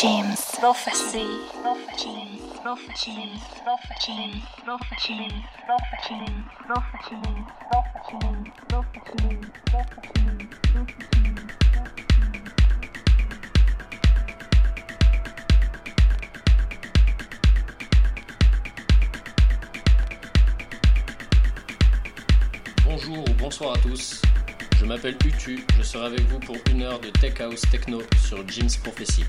James Prophecy. Prophecy. Prophecy. Prophecy. Prophecy. Prophecy. Prophecy. Prophecy. Prophecy. Prophecy. Bonjour ou bonsoir à tous. Je m'appelle Utu, je serai avec vous pour une heure de Tech House Techno sur Jim's Prophecy.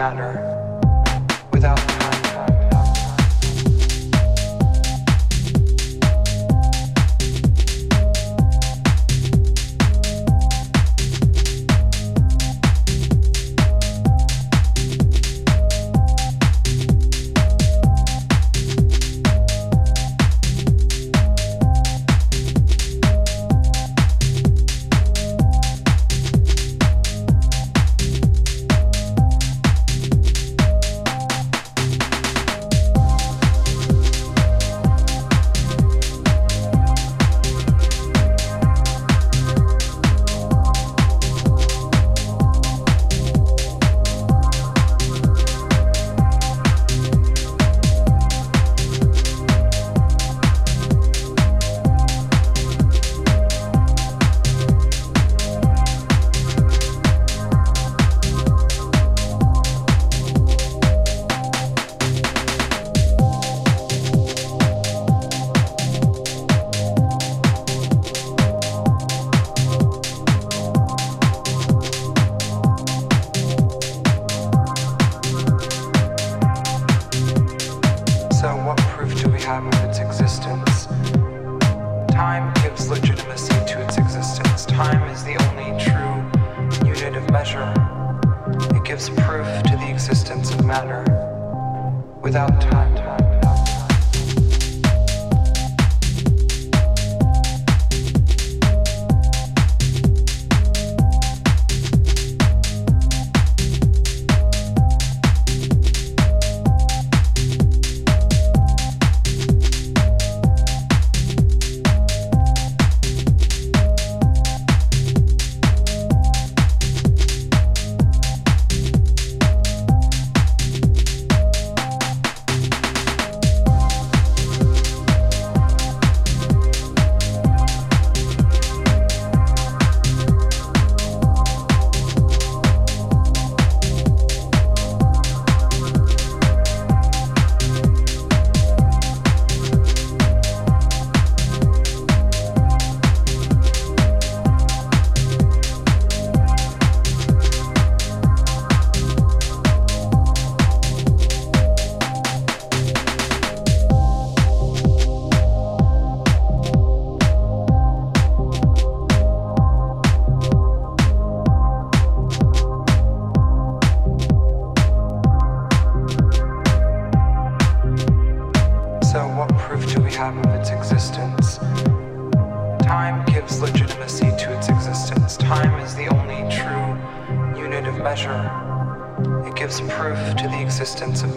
Matter.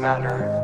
matter.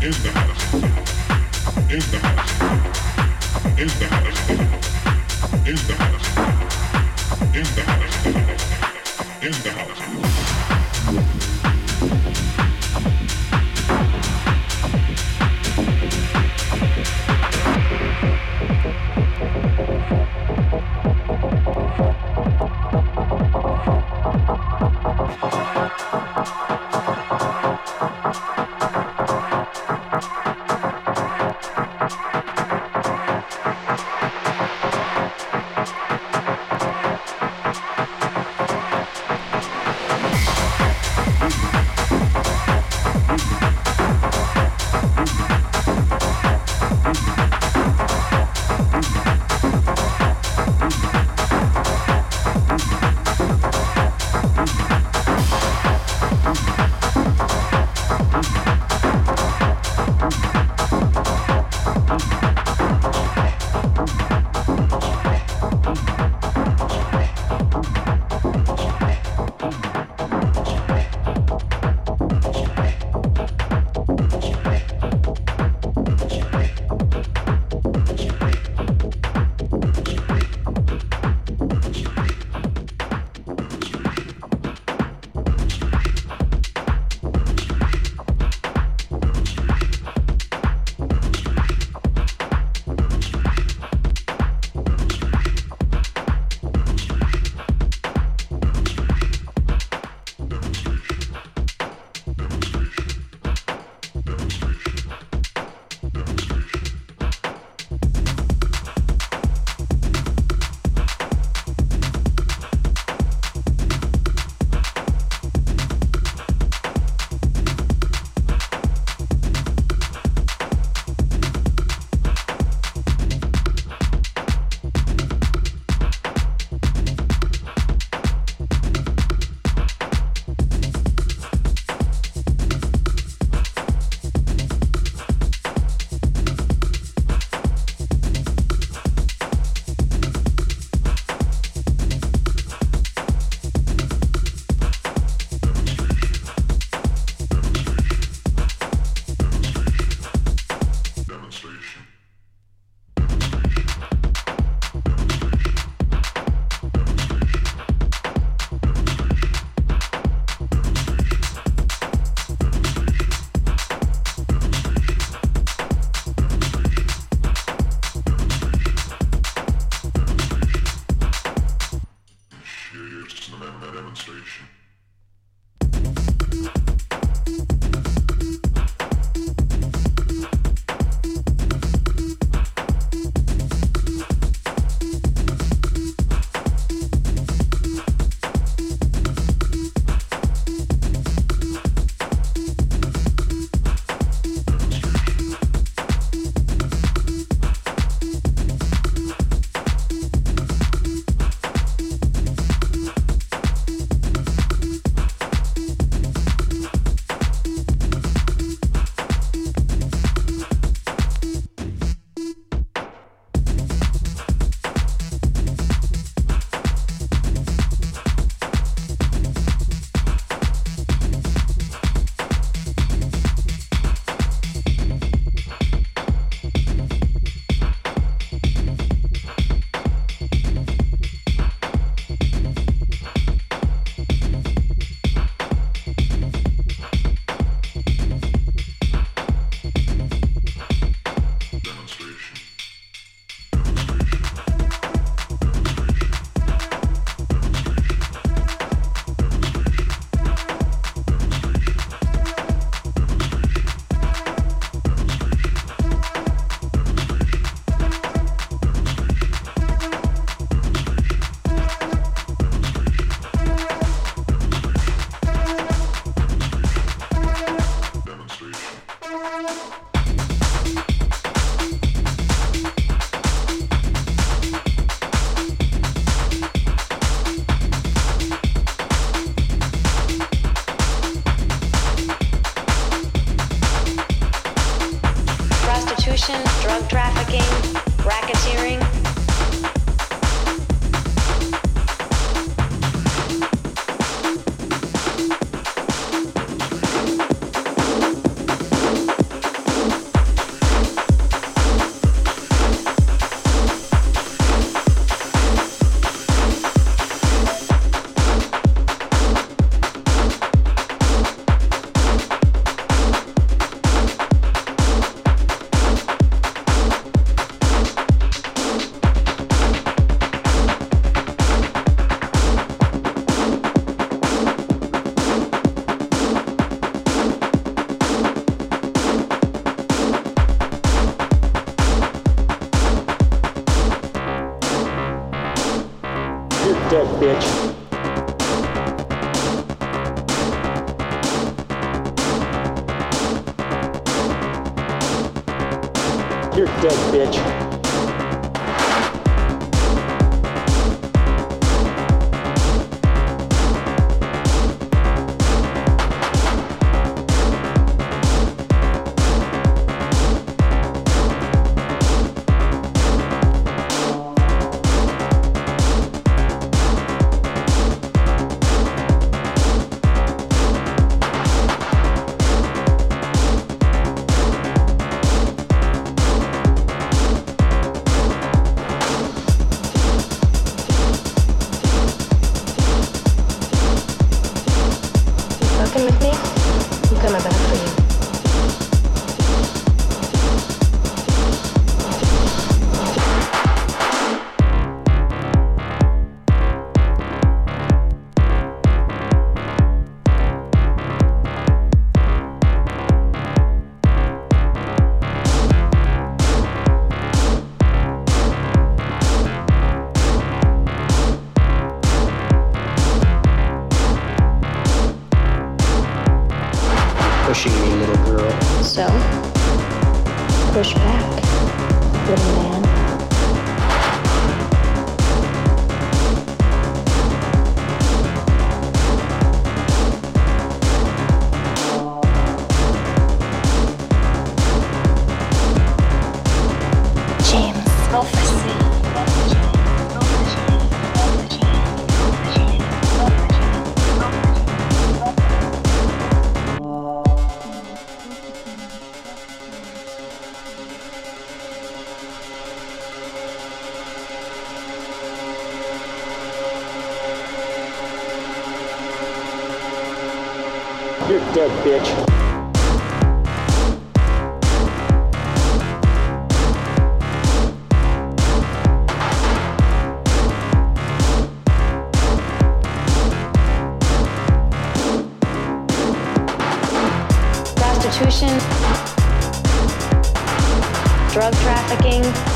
in the house. You're dead, bitch. You dead bitch. drug trafficking,